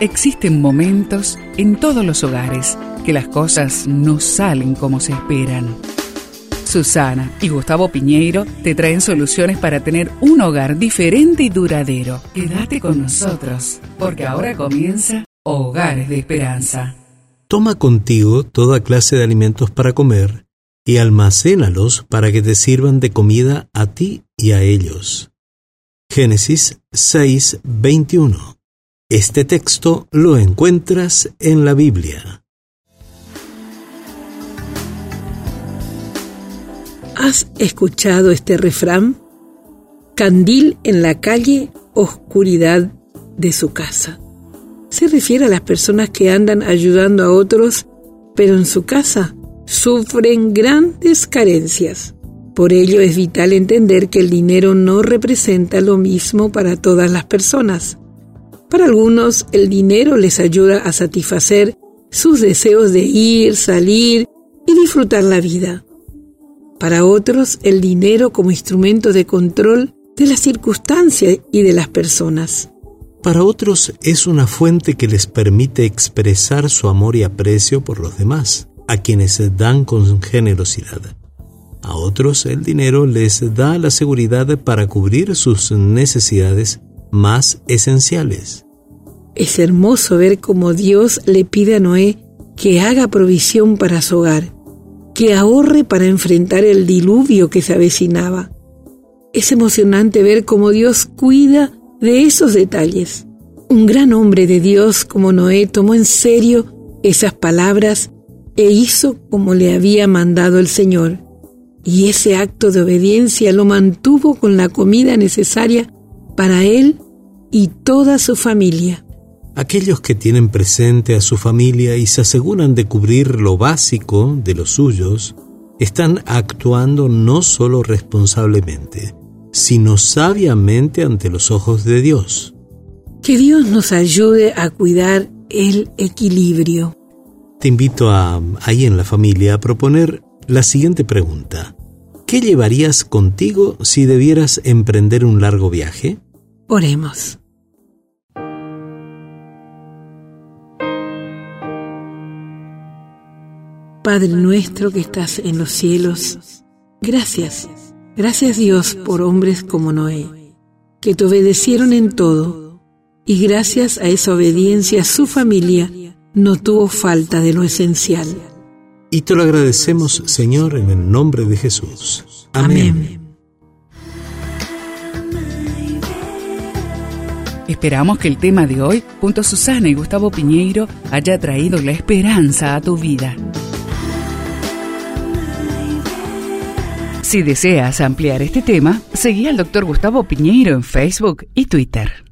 Existen momentos en todos los hogares que las cosas no salen como se esperan. Susana y Gustavo Piñeiro te traen soluciones para tener un hogar diferente y duradero. Quédate con nosotros, porque ahora comienza Hogares de Esperanza. Toma contigo toda clase de alimentos para comer y almacénalos para que te sirvan de comida a ti y a ellos. Génesis 6, 21 este texto lo encuentras en la Biblia. ¿Has escuchado este refrán? Candil en la calle, oscuridad de su casa. Se refiere a las personas que andan ayudando a otros, pero en su casa sufren grandes carencias. Por ello es vital entender que el dinero no representa lo mismo para todas las personas. Para algunos, el dinero les ayuda a satisfacer sus deseos de ir, salir y disfrutar la vida. Para otros, el dinero como instrumento de control de las circunstancias y de las personas. Para otros es una fuente que les permite expresar su amor y aprecio por los demás, a quienes dan con generosidad. A otros el dinero les da la seguridad para cubrir sus necesidades más esenciales. Es hermoso ver cómo Dios le pide a Noé que haga provisión para su hogar, que ahorre para enfrentar el diluvio que se avecinaba. Es emocionante ver cómo Dios cuida de esos detalles. Un gran hombre de Dios como Noé tomó en serio esas palabras e hizo como le había mandado el Señor. Y ese acto de obediencia lo mantuvo con la comida necesaria para él y toda su familia. Aquellos que tienen presente a su familia y se aseguran de cubrir lo básico de los suyos, están actuando no solo responsablemente, sino sabiamente ante los ojos de Dios. Que Dios nos ayude a cuidar el equilibrio. Te invito a, ahí en la familia, a proponer la siguiente pregunta. ¿Qué llevarías contigo si debieras emprender un largo viaje? Oremos. Padre nuestro que estás en los cielos, gracias, gracias Dios por hombres como Noé, que te obedecieron en todo, y gracias a esa obediencia su familia no tuvo falta de lo esencial. Y te lo agradecemos, Señor, en el nombre de Jesús. Amén. Esperamos que el tema de hoy, junto a Susana y Gustavo Piñeiro, haya traído la esperanza a tu vida. Si deseas ampliar este tema, seguí al Dr. Gustavo Piñeiro en Facebook y Twitter.